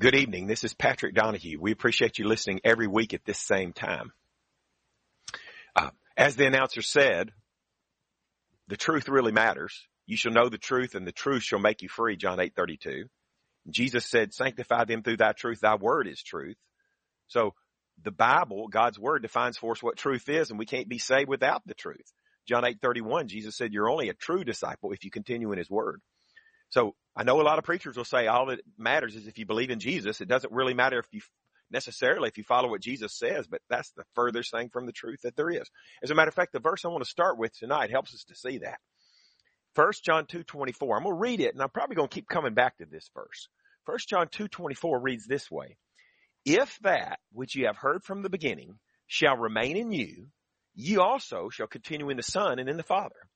Good evening. This is Patrick Donahue. We appreciate you listening every week at this same time. Uh, as the announcer said, the truth really matters. You shall know the truth and the truth shall make you free, John 8, 32. Jesus said, sanctify them through thy truth. Thy word is truth. So the Bible, God's word defines for us what truth is and we can't be saved without the truth. John 8, 31, Jesus said, you're only a true disciple if you continue in his word. So I know a lot of preachers will say all that matters is if you believe in Jesus. It doesn't really matter if you necessarily if you follow what Jesus says, but that's the furthest thing from the truth that there is. As a matter of fact, the verse I want to start with tonight helps us to see that. First John 2:24. I'm going to read it and I'm probably going to keep coming back to this verse. First John 2:24 reads this way: If that which you have heard from the beginning shall remain in you, you also shall continue in the Son and in the Father.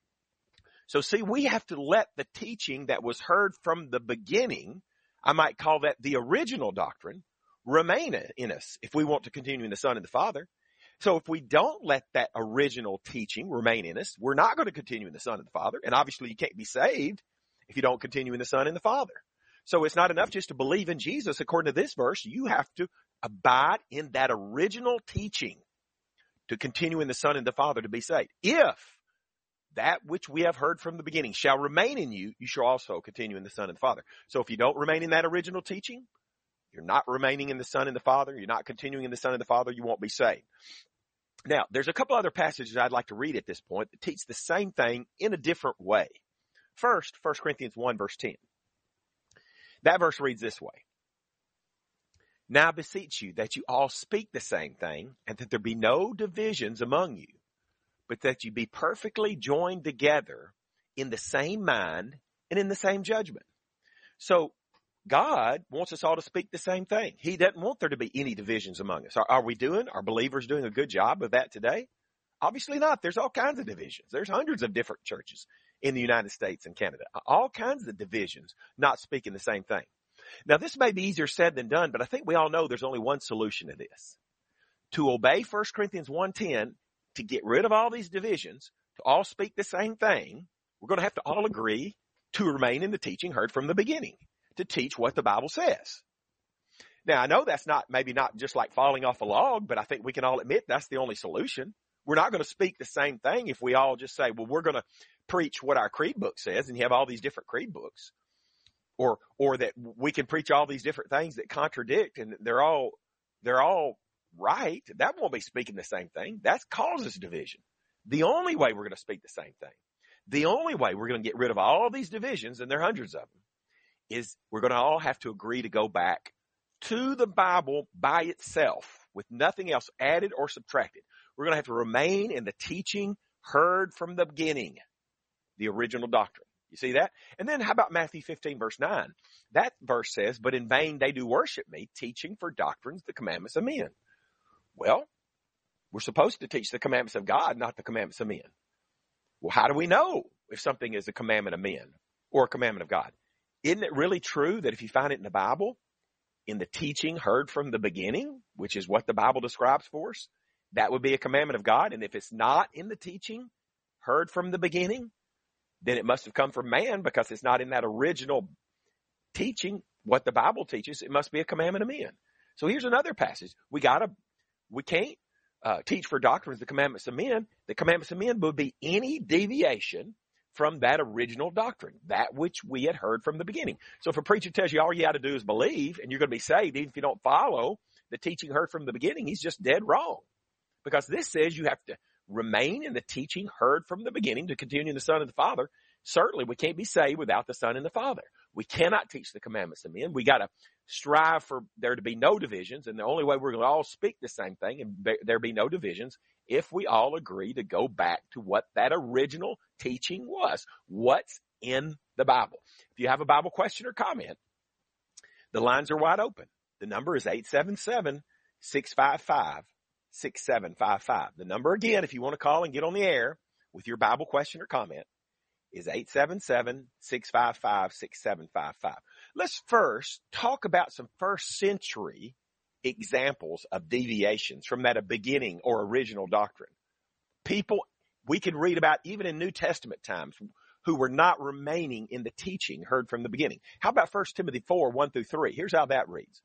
So see, we have to let the teaching that was heard from the beginning, I might call that the original doctrine, remain in us if we want to continue in the Son and the Father. So if we don't let that original teaching remain in us, we're not going to continue in the Son and the Father. And obviously you can't be saved if you don't continue in the Son and the Father. So it's not enough just to believe in Jesus. According to this verse, you have to abide in that original teaching to continue in the Son and the Father to be saved. If that which we have heard from the beginning shall remain in you, you shall also continue in the Son and the Father. So if you don't remain in that original teaching, you're not remaining in the Son and the Father, you're not continuing in the Son and the Father, you won't be saved. Now, there's a couple other passages I'd like to read at this point that teach the same thing in a different way. First, 1 Corinthians 1 verse 10. That verse reads this way. Now I beseech you that you all speak the same thing and that there be no divisions among you but that you be perfectly joined together in the same mind and in the same judgment. So God wants us all to speak the same thing. He doesn't want there to be any divisions among us. Are, are, we doing, are believers doing a good job of that today? Obviously not. There's all kinds of divisions. There's hundreds of different churches in the United States and Canada. All kinds of divisions not speaking the same thing. Now this may be easier said than done, but I think we all know there's only one solution to this. To obey 1 Corinthians 1.10 to get rid of all these divisions, to all speak the same thing, we're going to have to all agree to remain in the teaching heard from the beginning, to teach what the Bible says. Now I know that's not, maybe not just like falling off a log, but I think we can all admit that's the only solution. We're not going to speak the same thing if we all just say, well, we're going to preach what our creed book says and you have all these different creed books or, or that we can preach all these different things that contradict and they're all, they're all right, that won't be speaking the same thing. That causes division. The only way we're going to speak the same thing, the only way we're going to get rid of all these divisions, and there are hundreds of them, is we're going to all have to agree to go back to the Bible by itself with nothing else added or subtracted. We're going to have to remain in the teaching heard from the beginning, the original doctrine. You see that? And then how about Matthew 15 verse 9? That verse says, but in vain they do worship me, teaching for doctrines the commandments of men. Well, we're supposed to teach the commandments of God, not the commandments of men. Well, how do we know if something is a commandment of men or a commandment of God? Isn't it really true that if you find it in the Bible, in the teaching heard from the beginning, which is what the Bible describes for us, that would be a commandment of God. And if it's not in the teaching heard from the beginning, then it must have come from man because it's not in that original teaching what the Bible teaches. It must be a commandment of men. So here's another passage. We gotta we can't uh, teach for doctrines the commandments of men. The commandments of men would be any deviation from that original doctrine, that which we had heard from the beginning. So if a preacher tells you all you got to do is believe and you're going to be saved, even if you don't follow the teaching heard from the beginning, he's just dead wrong. Because this says you have to remain in the teaching heard from the beginning to continue in the Son and the Father. Certainly we can't be saved without the Son and the Father. We cannot teach the commandments of men. We got to strive for there to be no divisions. And the only way we're going to all speak the same thing and there be no divisions if we all agree to go back to what that original teaching was. What's in the Bible? If you have a Bible question or comment, the lines are wide open. The number is 877 655 6755. The number again, if you want to call and get on the air with your Bible question or comment, is 877-655-6755. Let's first talk about some first century examples of deviations from that beginning or original doctrine. People we can read about even in New Testament times who were not remaining in the teaching heard from the beginning. How about 1 Timothy 4, 1 through 3? Here's how that reads.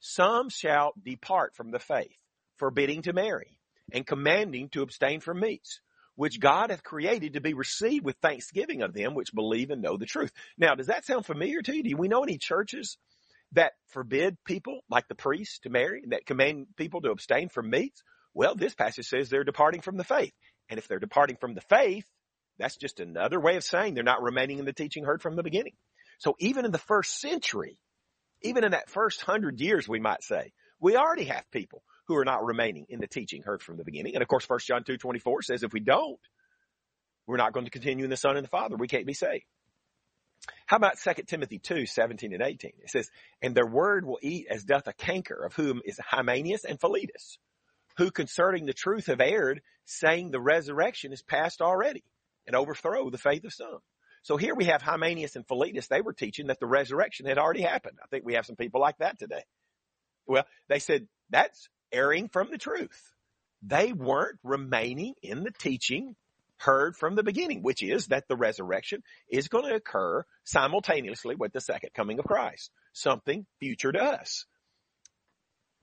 some shall depart from the faith, forbidding to marry, and commanding to abstain from meats, which God hath created to be received with thanksgiving of them which believe and know the truth. Now, does that sound familiar to you? Do we know any churches that forbid people, like the priests, to marry, and that command people to abstain from meats? Well, this passage says they're departing from the faith. And if they're departing from the faith, that's just another way of saying they're not remaining in the teaching heard from the beginning. So even in the first century, even in that first hundred years, we might say, we already have people who are not remaining in the teaching heard from the beginning. And of course, 1 John 2, 24 says if we don't, we're not going to continue in the Son and the Father. We can't be saved. How about 2 Timothy 2, 17 and 18? It says, and their word will eat as doth a canker, of whom is Hymenaeus and Philetus, who concerning the truth have erred, saying the resurrection is past already, and overthrow the faith of some. So here we have Hymenaeus and Philetus. They were teaching that the resurrection had already happened. I think we have some people like that today. Well, they said that's erring from the truth. They weren't remaining in the teaching heard from the beginning, which is that the resurrection is going to occur simultaneously with the second coming of Christ. Something future to us.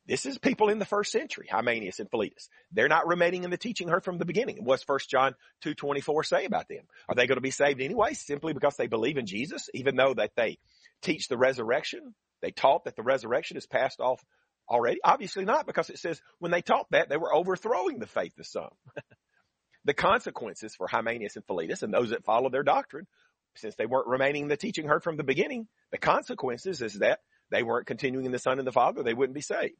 This is people in the first century, Hymenaeus and Philetus. They're not remaining in the teaching heard from the beginning. What's 1 John 2.24 say about them? Are they going to be saved anyway simply because they believe in Jesus, even though that they teach the resurrection? They taught that the resurrection is passed off already? Obviously not because it says when they taught that, they were overthrowing the faith of some. the consequences for Hymenaeus and Philetus and those that follow their doctrine, since they weren't remaining in the teaching heard from the beginning, the consequences is that they weren't continuing in the Son and the Father, they wouldn't be saved.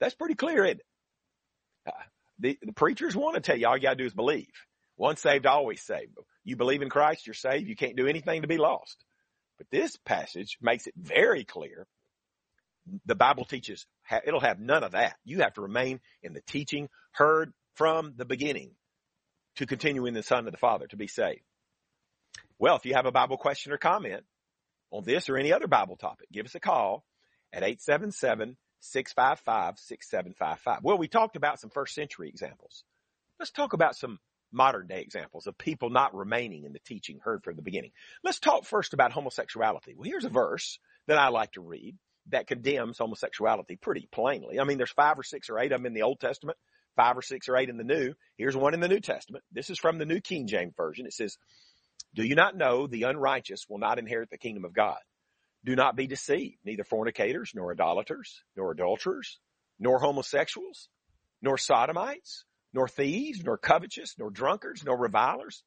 That's pretty clear, isn't it? Uh, the, the preachers want to tell you all you gotta do is believe. Once saved, always saved. You believe in Christ, you're saved. You can't do anything to be lost. But this passage makes it very clear. The Bible teaches it'll have none of that. You have to remain in the teaching heard from the beginning to continue in the Son of the Father to be saved. Well, if you have a Bible question or comment on this or any other Bible topic, give us a call at 877 655 6755. Well, we talked about some first century examples. Let's talk about some modern day examples of people not remaining in the teaching heard from the beginning. Let's talk first about homosexuality. Well, here's a verse that I like to read that condemns homosexuality pretty plainly. I mean, there's five or six or eight of them in the Old Testament, five or six or eight in the New. Here's one in the New Testament. This is from the New King James Version. It says, Do you not know the unrighteous will not inherit the kingdom of God? Do not be deceived, neither fornicators, nor idolaters, nor adulterers, nor homosexuals, nor sodomites, nor thieves, nor covetous, nor drunkards, nor revilers,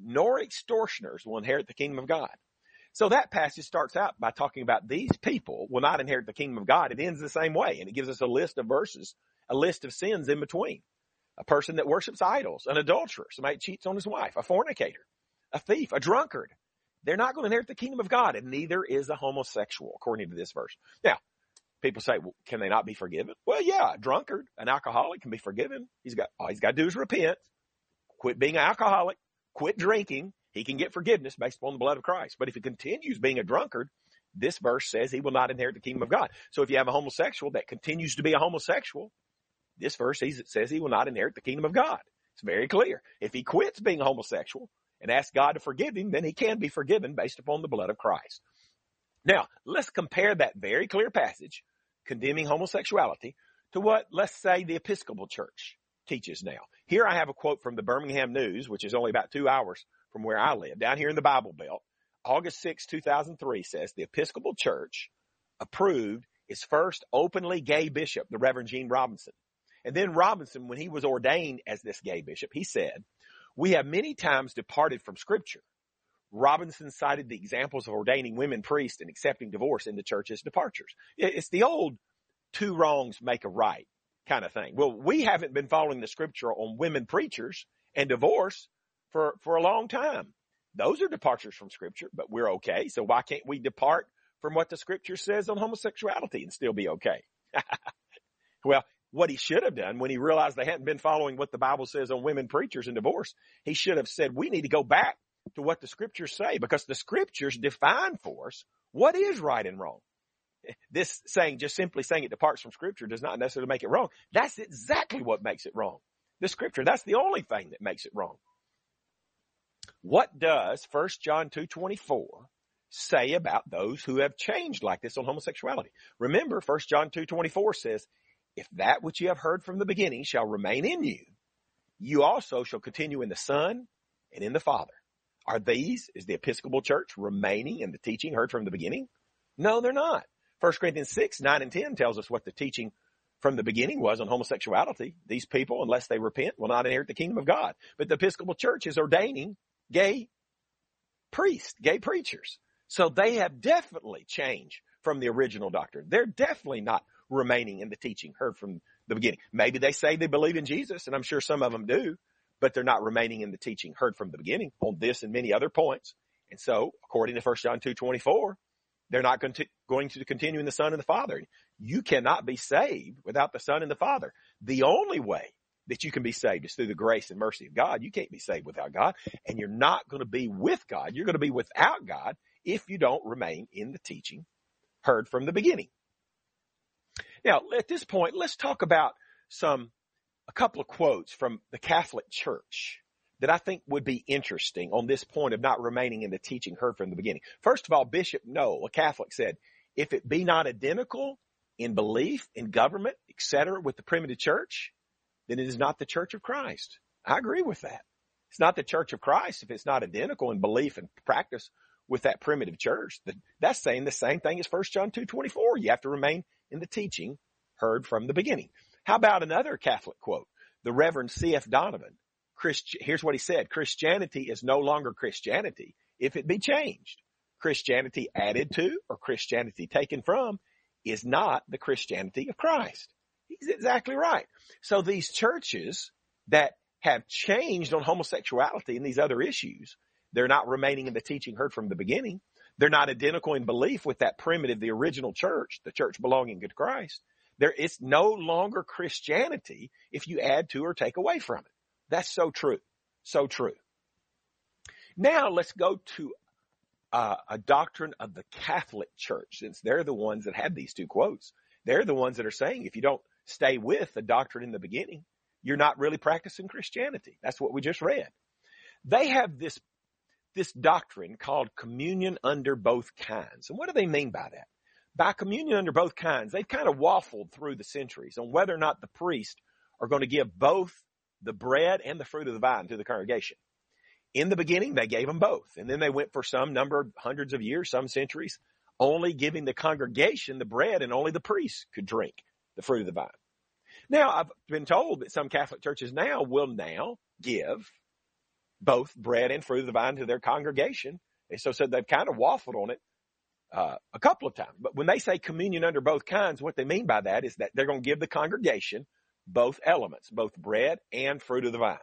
nor extortioners will inherit the kingdom of God. So that passage starts out by talking about these people will not inherit the kingdom of God. It ends the same way, and it gives us a list of verses, a list of sins in between. A person that worships idols, an adulterer, somebody cheats on his wife, a fornicator, a thief, a drunkard, they're not going to inherit the kingdom of God, and neither is a homosexual, according to this verse. Now, people say, well, can they not be forgiven? Well, yeah, a drunkard, an alcoholic can be forgiven. He's got, all he's got to do is repent, quit being an alcoholic, quit drinking. He can get forgiveness based upon the blood of Christ. But if he continues being a drunkard, this verse says he will not inherit the kingdom of God. So if you have a homosexual that continues to be a homosexual, this verse says he will not inherit the kingdom of God. It's very clear. If he quits being homosexual, and asks God to forgive him, then he can be forgiven based upon the blood of Christ. Now, let's compare that very clear passage condemning homosexuality to what, let's say, the Episcopal Church teaches now. Here I have a quote from the Birmingham News, which is only about two hours from where I live, down here in the Bible Belt. August 6, 2003 says the Episcopal Church approved its first openly gay bishop, the Reverend Gene Robinson. And then Robinson, when he was ordained as this gay bishop, he said, we have many times departed from scripture. Robinson cited the examples of ordaining women priests and accepting divorce in the church as departures. It's the old two wrongs make a right kind of thing. Well, we haven't been following the scripture on women preachers and divorce for, for a long time. Those are departures from scripture, but we're okay. So why can't we depart from what the scripture says on homosexuality and still be okay? well, what he should have done when he realized they hadn't been following what the Bible says on women preachers and divorce, he should have said, we need to go back to what the scriptures say because the scriptures define for us what is right and wrong. This saying, just simply saying it departs from scripture does not necessarily make it wrong. That's exactly what makes it wrong. The scripture, that's the only thing that makes it wrong. What does 1 John 2.24 say about those who have changed like this on homosexuality? Remember, 1 John 2.24 says, if that which you have heard from the beginning shall remain in you, you also shall continue in the Son and in the Father. Are these, is the Episcopal Church remaining in the teaching heard from the beginning? No, they're not. 1 Corinthians 6, 9 and 10 tells us what the teaching from the beginning was on homosexuality. These people, unless they repent, will not inherit the kingdom of God. But the Episcopal Church is ordaining gay priests, gay preachers. So they have definitely changed from the original doctrine. They're definitely not remaining in the teaching heard from the beginning. Maybe they say they believe in Jesus, and I'm sure some of them do, but they're not remaining in the teaching heard from the beginning on this and many other points. And so, according to 1 John 2, 24, they're not to, going to continue in the Son and the Father. You cannot be saved without the Son and the Father. The only way that you can be saved is through the grace and mercy of God. You can't be saved without God and you're not going to be with God. You're going to be without God if you don't remain in the teaching heard from the beginning. Now, at this point, let's talk about some, a couple of quotes from the Catholic Church that I think would be interesting on this point of not remaining in the teaching heard from the beginning. First of all, Bishop Noel, a Catholic, said, if it be not identical in belief, in government, etc., with the primitive church, then it is not the church of Christ. I agree with that. It's not the church of Christ if it's not identical in belief and practice with that primitive church. That's saying the same thing as 1 John 2.24. You have to remain in the teaching heard from the beginning. How about another Catholic quote? The Reverend C.F. Donovan. Here's what he said. Christianity is no longer Christianity if it be changed. Christianity added to or Christianity taken from is not the Christianity of Christ. He's exactly right. So these churches that have changed on homosexuality and these other issues, they're not remaining in the teaching heard from the beginning. They're not identical in belief with that primitive, the original church, the church belonging to Christ. There, it's no longer Christianity if you add to or take away from it. That's so true. So true. Now let's go to uh, a doctrine of the Catholic Church, since they're the ones that have these two quotes. They're the ones that are saying if you don't stay with the doctrine in the beginning, you're not really practicing Christianity. That's what we just read. They have this, this doctrine called communion under both kinds. And what do they mean by that? By communion under both kinds, they've kind of waffled through the centuries on whether or not the priest are going to give both the bread and the fruit of the vine to the congregation. In the beginning, they gave them both. And then they went for some number of hundreds of years, some centuries, only giving the congregation the bread and only the priest could drink the fruit of the vine. Now, I've been told that some Catholic churches now will now give both bread and fruit of the vine to their congregation. And so, so they've kind of waffled on it uh, a couple of times. But when they say communion under both kinds, what they mean by that is that they're going to give the congregation both elements, both bread and fruit of the vine.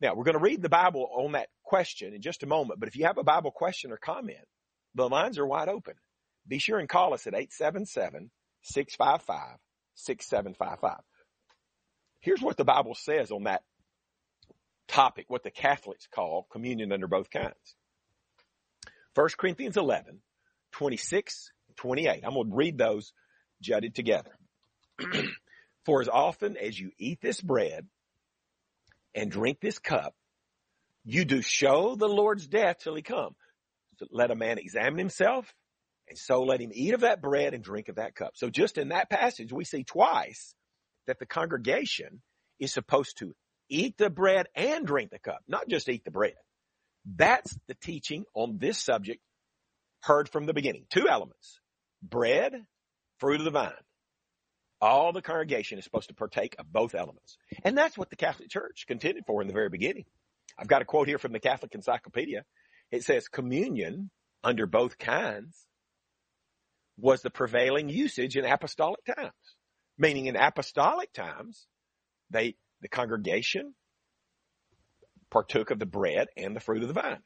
Now, we're going to read the Bible on that question in just a moment, but if you have a Bible question or comment, the lines are wide open. Be sure and call us at 877 655 6755. Here's what the Bible says on that topic, what the Catholics call communion under both kinds. 1 Corinthians 11, 26, 28. I'm going to read those jutted together. For as often as you eat this bread and drink this cup, you do show the Lord's death till he come. So let a man examine himself and so let him eat of that bread and drink of that cup. So just in that passage, we see twice that the congregation is supposed to eat the bread and drink the cup, not just eat the bread. That's the teaching on this subject heard from the beginning. Two elements. Bread, fruit of the vine. All the congregation is supposed to partake of both elements. And that's what the Catholic Church contended for in the very beginning. I've got a quote here from the Catholic Encyclopedia. It says communion under both kinds was the prevailing usage in apostolic times. Meaning in apostolic times, they, the congregation partook of the bread and the fruit of the vine.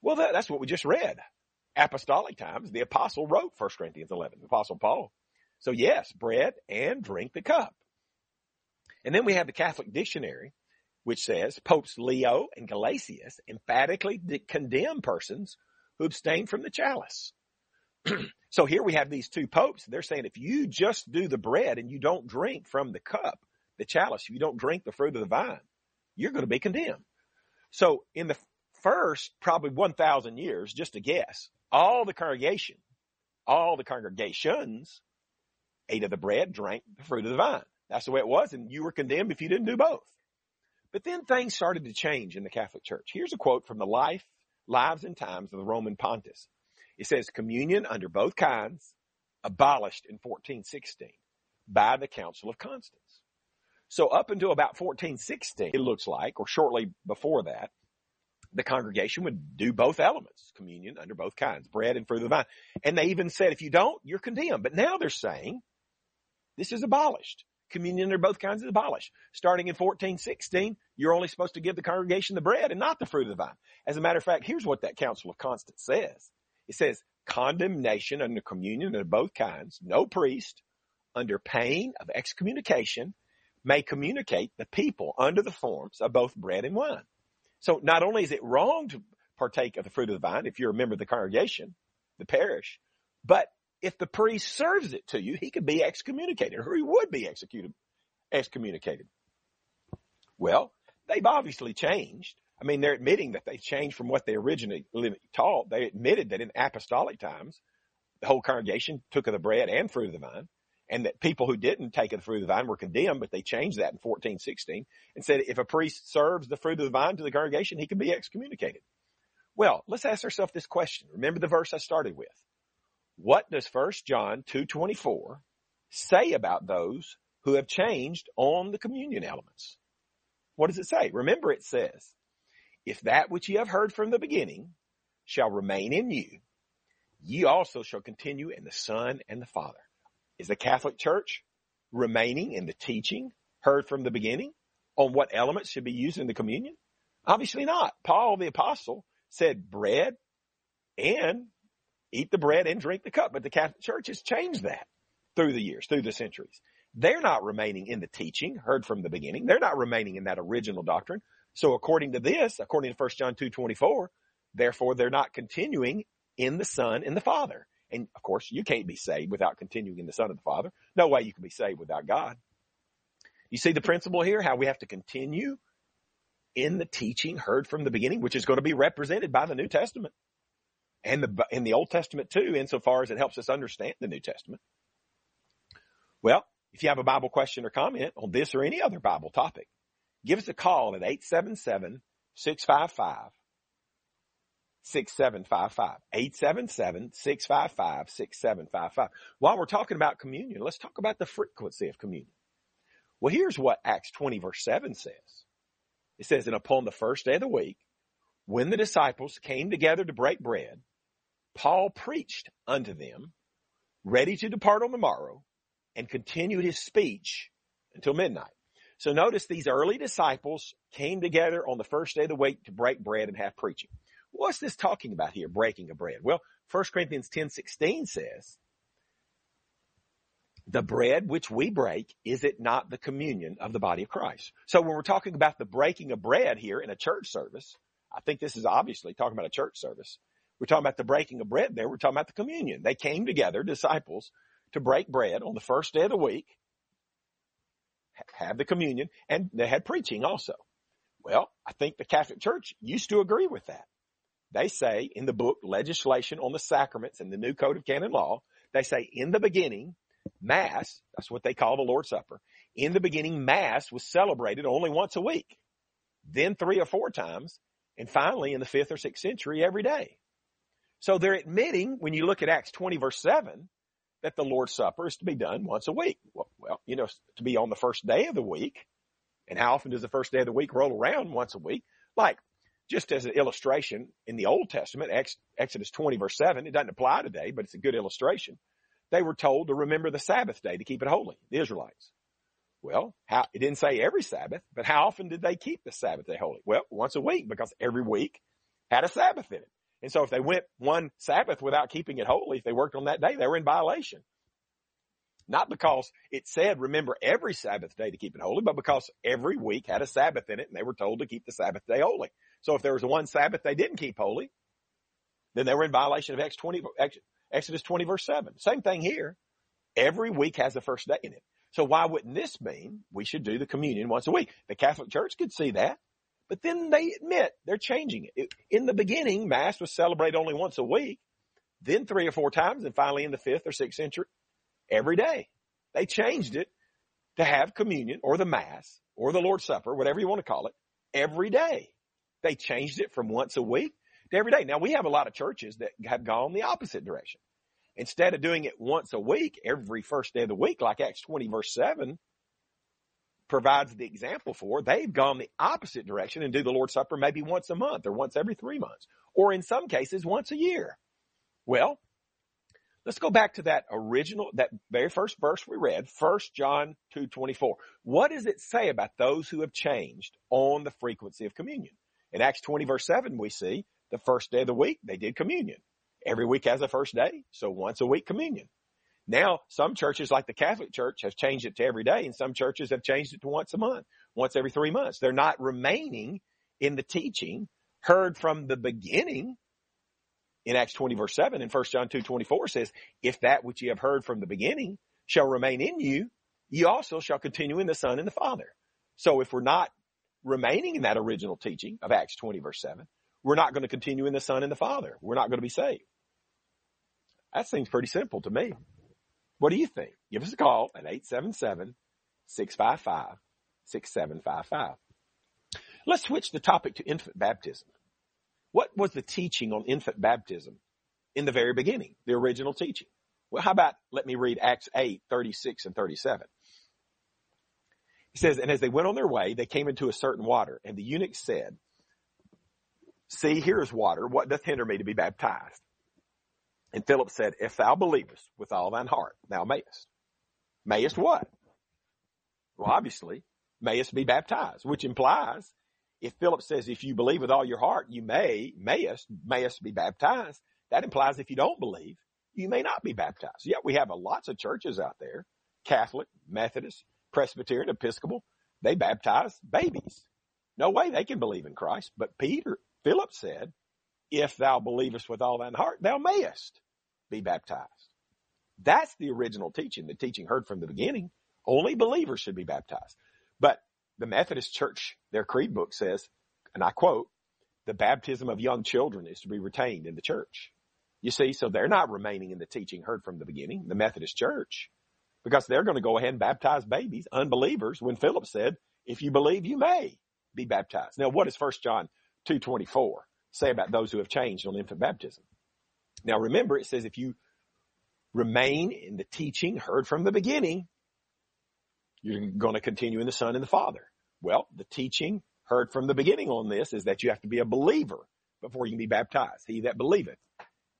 Well, that, that's what we just read. Apostolic times, the apostle wrote 1 Corinthians 11, the apostle Paul. So yes, bread and drink the cup. And then we have the Catholic dictionary, which says Popes Leo and Gelasius emphatically condemn persons who abstain from the chalice. so here we have these two popes. They're saying if you just do the bread and you don't drink from the cup, the chalice, you don't drink the fruit of the vine, you're going to be condemned. So in the first probably 1,000 years, just a guess, all the congregation, all the congregations ate of the bread, drank the fruit of the vine. That's the way it was, and you were condemned if you didn't do both. But then things started to change in the Catholic Church. Here's a quote from the life, lives and times of the Roman pontiffs. It says, communion under both kinds abolished in 1416 by the Council of Constance. So up until about 1416, it looks like, or shortly before that, the congregation would do both elements, communion under both kinds, bread and fruit of the vine. And they even said, if you don't, you're condemned. But now they're saying this is abolished. Communion under both kinds is abolished. Starting in 1416, you're only supposed to give the congregation the bread and not the fruit of the vine. As a matter of fact, here's what that Council of Constance says. It says condemnation under communion of both kinds. No priest under pain of excommunication may communicate the people under the forms of both bread and wine. So not only is it wrong to partake of the fruit of the vine if you're a member of the congregation, the parish, but if the priest serves it to you, he could be excommunicated or he would be executed, excommunicated. Well, they've obviously changed. I mean, they're admitting that they changed from what they originally taught. They admitted that in apostolic times, the whole congregation took of the bread and fruit of the vine and that people who didn't take of the fruit of the vine were condemned, but they changed that in 1416 and said if a priest serves the fruit of the vine to the congregation, he can be excommunicated. Well, let's ask ourselves this question. Remember the verse I started with. What does 1 John 2.24 say about those who have changed on the communion elements? What does it say? Remember it says, if that which ye have heard from the beginning shall remain in you, ye also shall continue in the Son and the Father. Is the Catholic Church remaining in the teaching heard from the beginning on what elements should be used in the communion? Obviously not. Paul the apostle said bread and eat the bread and drink the cup, but the Catholic Church has changed that through the years, through the centuries. They're not remaining in the teaching heard from the beginning. They're not remaining in that original doctrine. So according to this, according to 1 John 2, 24, therefore they're not continuing in the Son and the Father. And of course, you can't be saved without continuing in the Son of the Father. No way you can be saved without God. You see the principle here, how we have to continue in the teaching heard from the beginning, which is going to be represented by the New Testament and the, in the Old Testament too, insofar as it helps us understand the New Testament. Well, if you have a Bible question or comment on this or any other Bible topic, give us a call at 877 655 6755. 877-655-6755. While we're talking about communion, let's talk about the frequency of communion. Well, here's what Acts 20 verse 7 says. It says, and upon the first day of the week, when the disciples came together to break bread, Paul preached unto them, ready to depart on the morrow, and continued his speech until midnight. So notice these early disciples came together on the first day of the week to break bread and have preaching. What's this talking about here, breaking of bread? Well, 1 Corinthians 10, 16 says, the bread which we break, is it not the communion of the body of Christ? So when we're talking about the breaking of bread here in a church service, I think this is obviously talking about a church service. We're talking about the breaking of bread there. We're talking about the communion. They came together, disciples, to break bread on the first day of the week, have the communion, and they had preaching also. Well, I think the Catholic Church used to agree with that. They say in the book Legislation on the Sacraments in the New Code of Canon Law, they say in the beginning, Mass, that's what they call the Lord's Supper. In the beginning, Mass was celebrated only once a week, then three or four times, and finally in the fifth or sixth century every day. So they're admitting when you look at Acts 20 verse 7 that the Lord's Supper is to be done once a week. Well, well, you know, to be on the first day of the week. And how often does the first day of the week roll around once a week? Like just as an illustration in the Old Testament, Exodus 20 verse 7, it doesn't apply today, but it's a good illustration. They were told to remember the Sabbath day to keep it holy, the Israelites. Well, how, it didn't say every Sabbath, but how often did they keep the Sabbath day holy? Well, once a week because every week had a Sabbath in it. And so if they went one Sabbath without keeping it holy, if they worked on that day, they were in violation. Not because it said remember every Sabbath day to keep it holy, but because every week had a Sabbath in it and they were told to keep the Sabbath day holy. So if there was one Sabbath they didn't keep holy, then they were in violation of Exodus 20, Exodus 20 verse 7. Same thing here. Every week has a first day in it. So why wouldn't this mean we should do the communion once a week? The Catholic Church could see that, but then they admit they're changing it. In the beginning, Mass was celebrated only once a week. then three or four times, and finally in the fifth or sixth century, every day. They changed it to have communion or the Mass or the Lord's Supper, whatever you want to call it, every day. They changed it from once a week to every day. Now we have a lot of churches that have gone the opposite direction. Instead of doing it once a week, every first day of the week, like Acts 20 verse 7 provides the example for, they've gone the opposite direction and do the Lord's Supper maybe once a month or once every three months, or in some cases once a year. Well, let's go back to that original, that very first verse we read, 1 John 2.24. What does it say about those who have changed on the frequency of communion? In Acts 20 verse 7, we see the first day of the week, they did communion. Every week has a first day, so once a week communion. Now, some churches like the Catholic Church have changed it to every day and some churches have changed it to once a month, once every three months. They're not remaining in the teaching heard from the beginning in Acts 20 verse 7 and 1 John 2 24 says, if that which ye have heard from the beginning shall remain in you, ye also shall continue in the Son and the Father. So if we're not remaining in that original teaching of Acts 20 verse 7, we're not going to continue in the Son and the Father. We're not going to be saved. That seems pretty simple to me. What do you think? Give us a call at 877-655-6755. Let's switch the topic to infant baptism. What was the teaching on infant baptism in the very beginning, the original teaching? Well, how about let me read Acts 8, 36 and 37. He says, and as they went on their way, they came into a certain water and the eunuch said, see, here is water. What doth hinder me to be baptized? And Philip said, if thou believest with all thine heart, thou mayest. Mayest what? Well, obviously, mayest be baptized, which implies if Philip says, if you believe with all your heart, you may, mayest, mayest be baptized, that implies if you don't believe, you may not be baptized. Yet we have a, lots of churches out there, Catholic, Methodist, Presbyterian, Episcopal, they baptize babies. No way they can believe in Christ. But Peter, Philip said, if thou believest with all thine heart, thou mayest be baptized. That's the original teaching, the teaching heard from the beginning. Only believers should be baptized. But the Methodist Church, their creed book says, and I quote, the baptism of young children is to be retained in the church. You see, so they're not remaining in the teaching heard from the beginning, the Methodist Church, because they're going to go ahead and baptize babies, unbelievers, when Philip said, if you believe, you may be baptized. Now, what does 1 John 2.24 say about those who have changed on infant baptism? Now remember, it says if you remain in the teaching heard from the beginning, you're going to continue in the Son and the Father. Well, the teaching heard from the beginning on this is that you have to be a believer before you can be baptized. He that believeth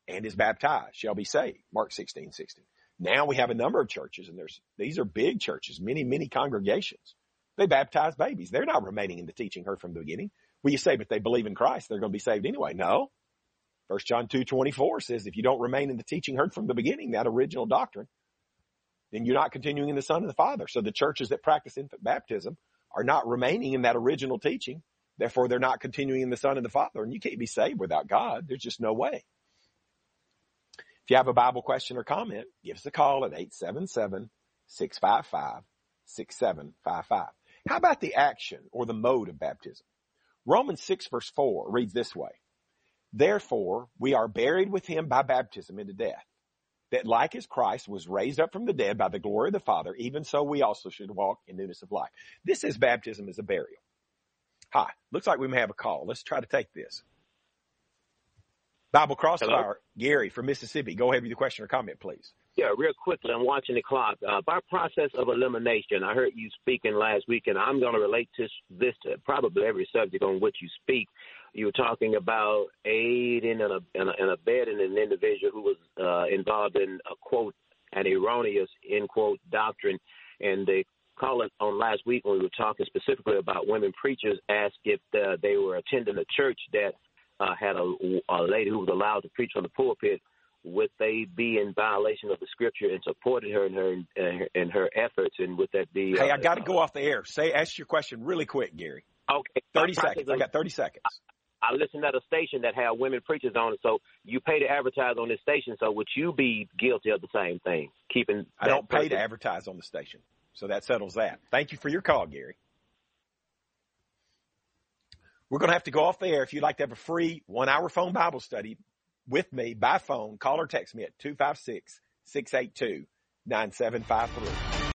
and is baptized shall be saved. Mark 16, 16. Now we have a number of churches and there's, these are big churches, many, many congregations. They baptize babies. They're not remaining in the teaching heard from the beginning. Well, you say, but they believe in Christ. They're going to be saved anyway. No. First John 2, 24 says, if you don't remain in the teaching heard from the beginning, that original doctrine, then you're not continuing in the Son and the Father. So the churches that practice infant baptism are not remaining in that original teaching. Therefore, they're not continuing in the Son and the Father. And you can't be saved without God. There's just no way. If you have a Bible question or comment, give us a call at 877-655-6755. How about the action or the mode of baptism? Romans 6 verse 4 reads this way. Therefore, we are buried with him by baptism into death that like as Christ was raised up from the dead by the glory of the Father, even so we also should walk in newness of life. This is baptism as a burial. Hi, looks like we may have a call. Let's try to take this. Bible Crossfire, Gary from Mississippi. Go ahead with your question or comment, please. Yeah, real quickly, I'm watching the clock. Uh, by process of elimination, I heard you speaking last week, and I'm going to relate to this to probably every subject on which you speak you were talking about aiding and, and, and abetting an individual who was uh, involved in a quote an erroneous end quote doctrine, and they call it on last week when we were talking specifically about women preachers asked if uh, they were attending a church that uh, had a, a lady who was allowed to preach from the pulpit. Would they be in violation of the scripture and supported her in her in her, in her efforts? And would that be? Hey, I got to go off the air. Say, ask your question really quick, Gary. Okay, thirty seconds. I got thirty seconds. I listened at a station that had women preachers on it, so you pay to advertise on this station. So would you be guilty of the same thing? Keeping I don't pay person? to advertise on the station, so that settles that. Thank you for your call, Gary. We're going to have to go off the air. If you'd like to have a free one-hour phone Bible study, with me by phone, call or text me at 256 682 9753.